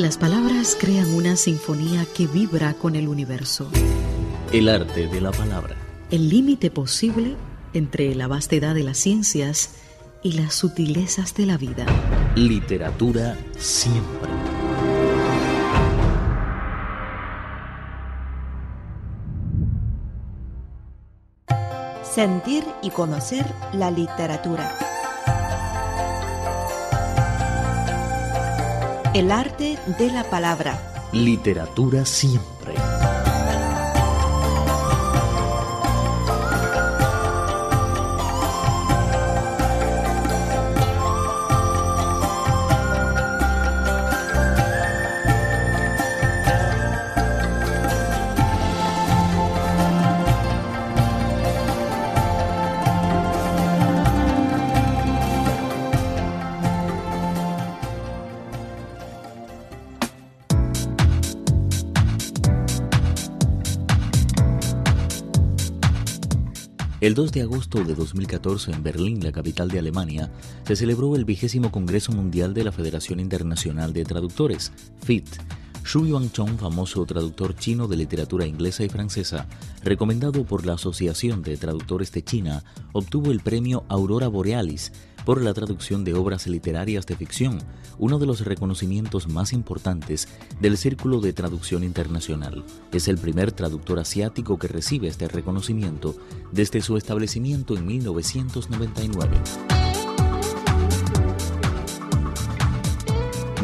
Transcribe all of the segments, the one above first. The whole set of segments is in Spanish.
Las palabras crean una sinfonía que vibra con el universo. El arte de la palabra. El límite posible entre la vastedad de las ciencias y las sutilezas de la vida. Literatura siempre. Sentir y conocer la literatura. El arte de la palabra. Literatura siempre. El 2 de agosto de 2014 en Berlín, la capital de Alemania, se celebró el vigésimo Congreso Mundial de la Federación Internacional de Traductores, FIT. Xu Yuanchong, famoso traductor chino de literatura inglesa y francesa, recomendado por la Asociación de Traductores de China, obtuvo el premio Aurora Borealis por la traducción de obras literarias de ficción, uno de los reconocimientos más importantes del Círculo de Traducción Internacional. Es el primer traductor asiático que recibe este reconocimiento desde su establecimiento en 1999.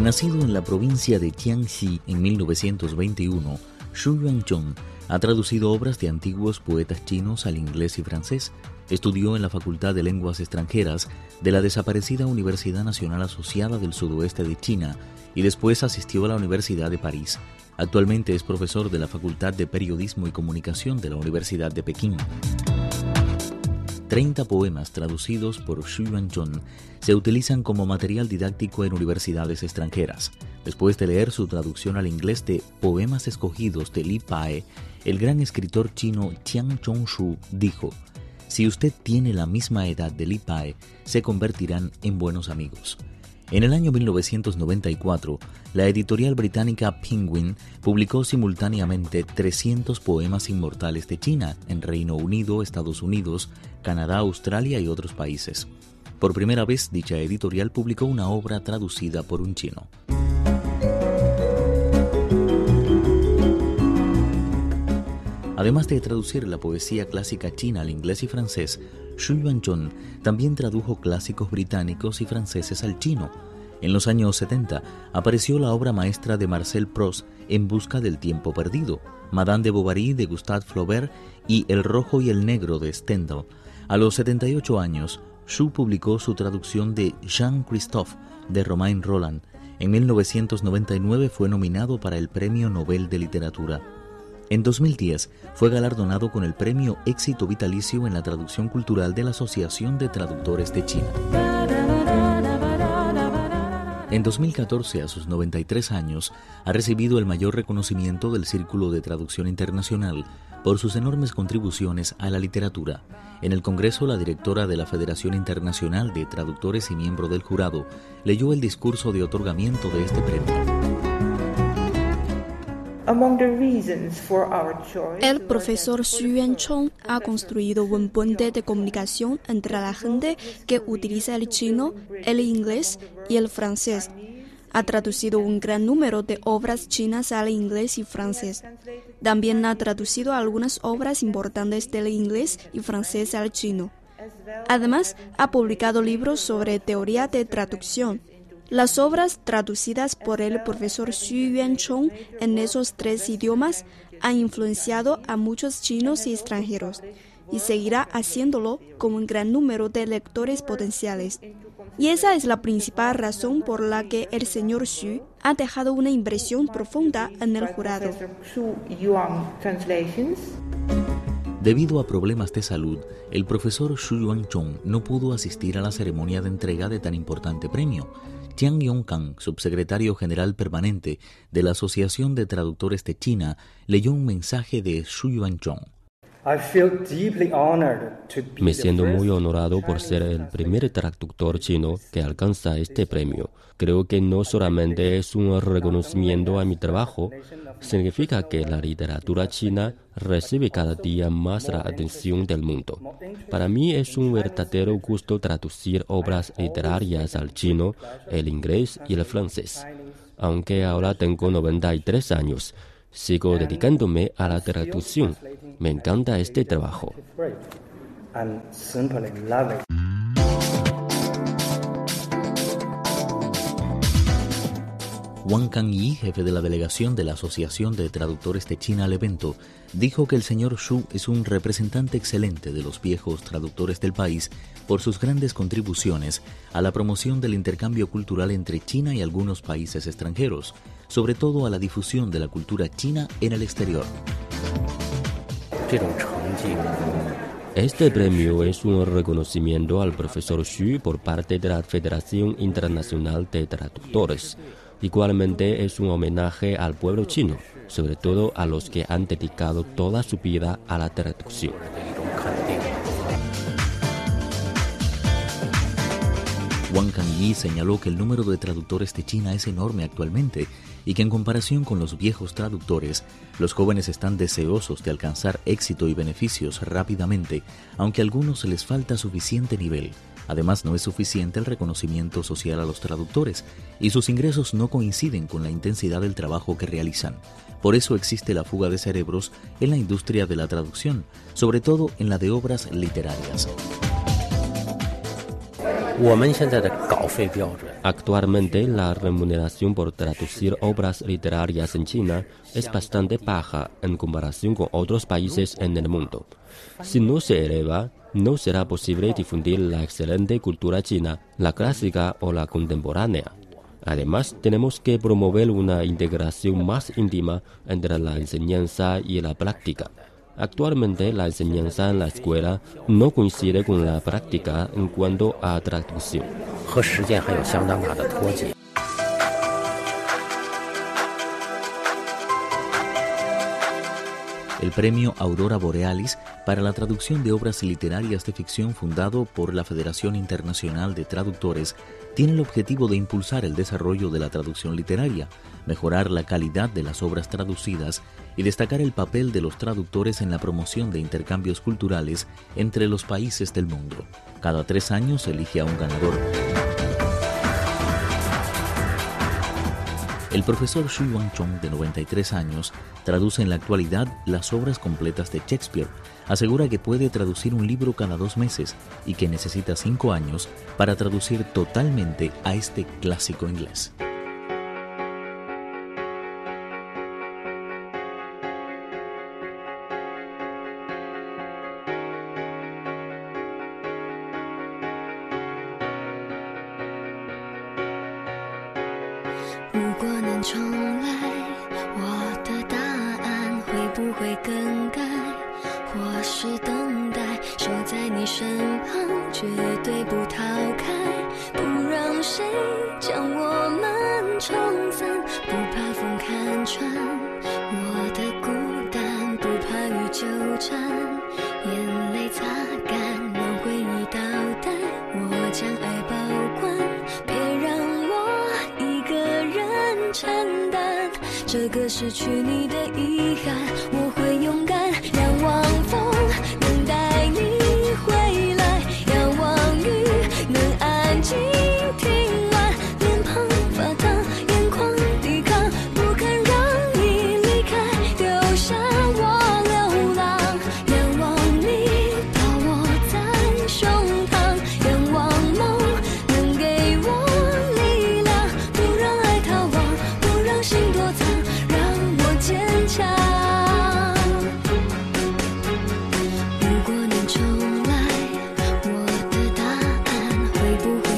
Nacido en la provincia de Jiangxi en 1921, Xu Yuanchong ha traducido obras de antiguos poetas chinos al inglés y francés. Estudió en la Facultad de Lenguas Extranjeras de la desaparecida Universidad Nacional Asociada del Sudoeste de China y después asistió a la Universidad de París. Actualmente es profesor de la Facultad de Periodismo y Comunicación de la Universidad de Pekín. 30 poemas traducidos por Xu Yuanchong se utilizan como material didáctico en universidades extranjeras. Después de leer su traducción al inglés de Poemas escogidos de Li Pae, el gran escritor chino Chiang Chong-shu dijo: Si usted tiene la misma edad de Li Pae, se convertirán en buenos amigos. En el año 1994, la editorial británica Penguin publicó simultáneamente 300 poemas inmortales de China en Reino Unido, Estados Unidos, Canadá, Australia y otros países. Por primera vez, dicha editorial publicó una obra traducida por un chino. Además de traducir la poesía clásica china al inglés y francés, Xu Yuanchong también tradujo clásicos británicos y franceses al chino. En los años 70 apareció la obra maestra de Marcel Proust En busca del tiempo perdido, Madame de Bovary de Gustave Flaubert y El rojo y el negro de Stendhal. A los 78 años, Xu publicó su traducción de Jean-Christophe de Romain Roland. En 1999 fue nominado para el Premio Nobel de Literatura. En 2010 fue galardonado con el Premio Éxito Vitalicio en la Traducción Cultural de la Asociación de Traductores de China. En 2014, a sus 93 años, ha recibido el mayor reconocimiento del Círculo de Traducción Internacional por sus enormes contribuciones a la literatura. En el Congreso, la directora de la Federación Internacional de Traductores y miembro del jurado leyó el discurso de otorgamiento de este premio. El profesor Xu Yuanchong ha construido un puente de comunicación entre la gente que utiliza el chino, el inglés y el francés. Ha traducido un gran número de obras chinas al inglés y francés. También ha traducido algunas obras importantes del inglés y francés al chino. Además, ha publicado libros sobre teoría de traducción las obras traducidas por el profesor Xu Yuanchong en esos tres idiomas han influenciado a muchos chinos y extranjeros y seguirá haciéndolo con un gran número de lectores potenciales. Y esa es la principal razón por la que el señor Xu ha dejado una impresión profunda en el jurado. Debido a problemas de salud, el profesor Xu Yuanchong no pudo asistir a la ceremonia de entrega de tan importante premio. Jiang Yongkang, subsecretario general permanente de la Asociación de Traductores de China, leyó un mensaje de Xu Yuanchong. Me siento muy honorado por ser el primer traductor chino que alcanza este premio. Creo que no solamente es un reconocimiento a mi trabajo, significa que la literatura china recibe cada día más la atención del mundo. Para mí es un verdadero gusto traducir obras literarias al chino, el inglés y el francés. Aunque ahora tengo 93 años, Sigo dedicándome a la traducción. Me encanta este trabajo. Wang Kangyi, jefe de la delegación de la Asociación de Traductores de China al evento, dijo que el señor Xu es un representante excelente de los viejos traductores del país por sus grandes contribuciones a la promoción del intercambio cultural entre China y algunos países extranjeros, sobre todo a la difusión de la cultura china en el exterior. Este premio es un reconocimiento al profesor Xu por parte de la Federación Internacional de Traductores. Igualmente es un homenaje al pueblo chino, sobre todo a los que han dedicado toda su vida a la traducción. Wang Kangyi señaló que el número de traductores de China es enorme actualmente y que en comparación con los viejos traductores, los jóvenes están deseosos de alcanzar éxito y beneficios rápidamente, aunque a algunos les falta suficiente nivel. Además, no es suficiente el reconocimiento social a los traductores y sus ingresos no coinciden con la intensidad del trabajo que realizan. Por eso existe la fuga de cerebros en la industria de la traducción, sobre todo en la de obras literarias. Actualmente la remuneración por traducir obras literarias en China es bastante baja en comparación con otros países en el mundo. Si no se eleva, no será posible difundir la excelente cultura china, la clásica o la contemporánea. Además, tenemos que promover una integración más íntima entre la enseñanza y la práctica. Actualmente la enseñanza en la escuela no coincide con la práctica en cuanto a traducción. El premio Aurora Borealis para la traducción de obras literarias de ficción fundado por la Federación Internacional de Traductores tiene el objetivo de impulsar el desarrollo de la traducción literaria, mejorar la calidad de las obras traducidas y destacar el papel de los traductores en la promoción de intercambios culturales entre los países del mundo. Cada tres años elige a un ganador. El profesor Xu Yuanchong, de 93 años, traduce en la actualidad las obras completas de Shakespeare. Asegura que puede traducir un libro cada dos meses y que necesita cinco años para traducir totalmente a este clásico inglés. 身旁绝对不逃开不让谁将我们冲散不怕风看穿。我的孤单不怕雨纠缠眼泪擦干让回忆倒带我将爱保管别让我一个人承担。这个失去你的遗憾我 through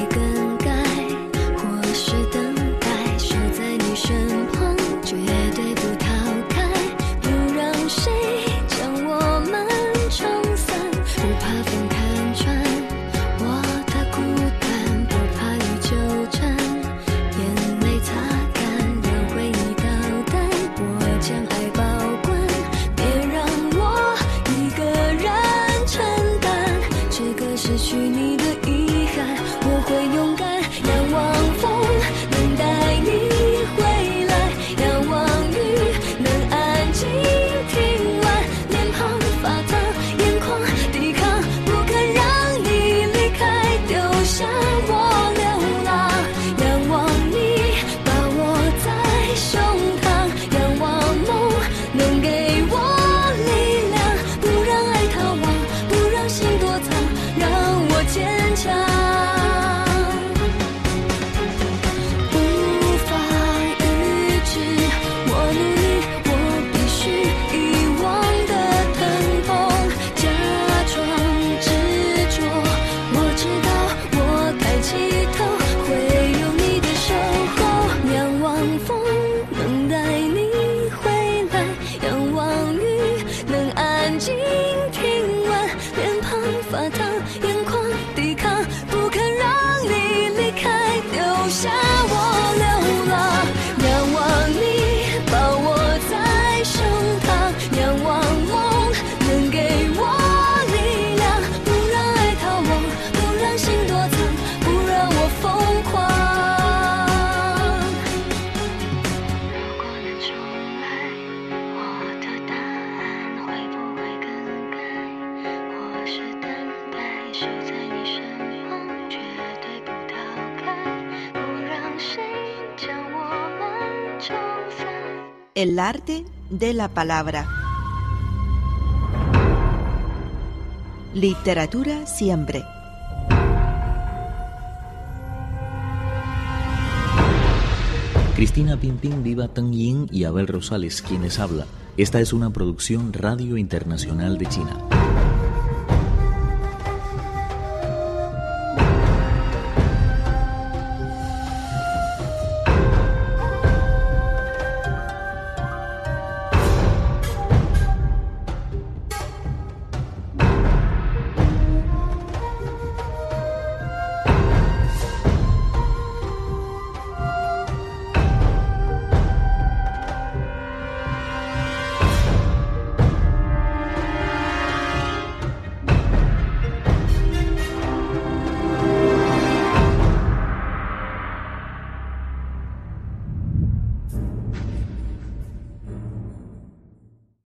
El arte de la palabra. Literatura siempre. Cristina Pimpín, Viva Tang Yin y Abel Rosales, quienes habla. Esta es una producción Radio Internacional de China.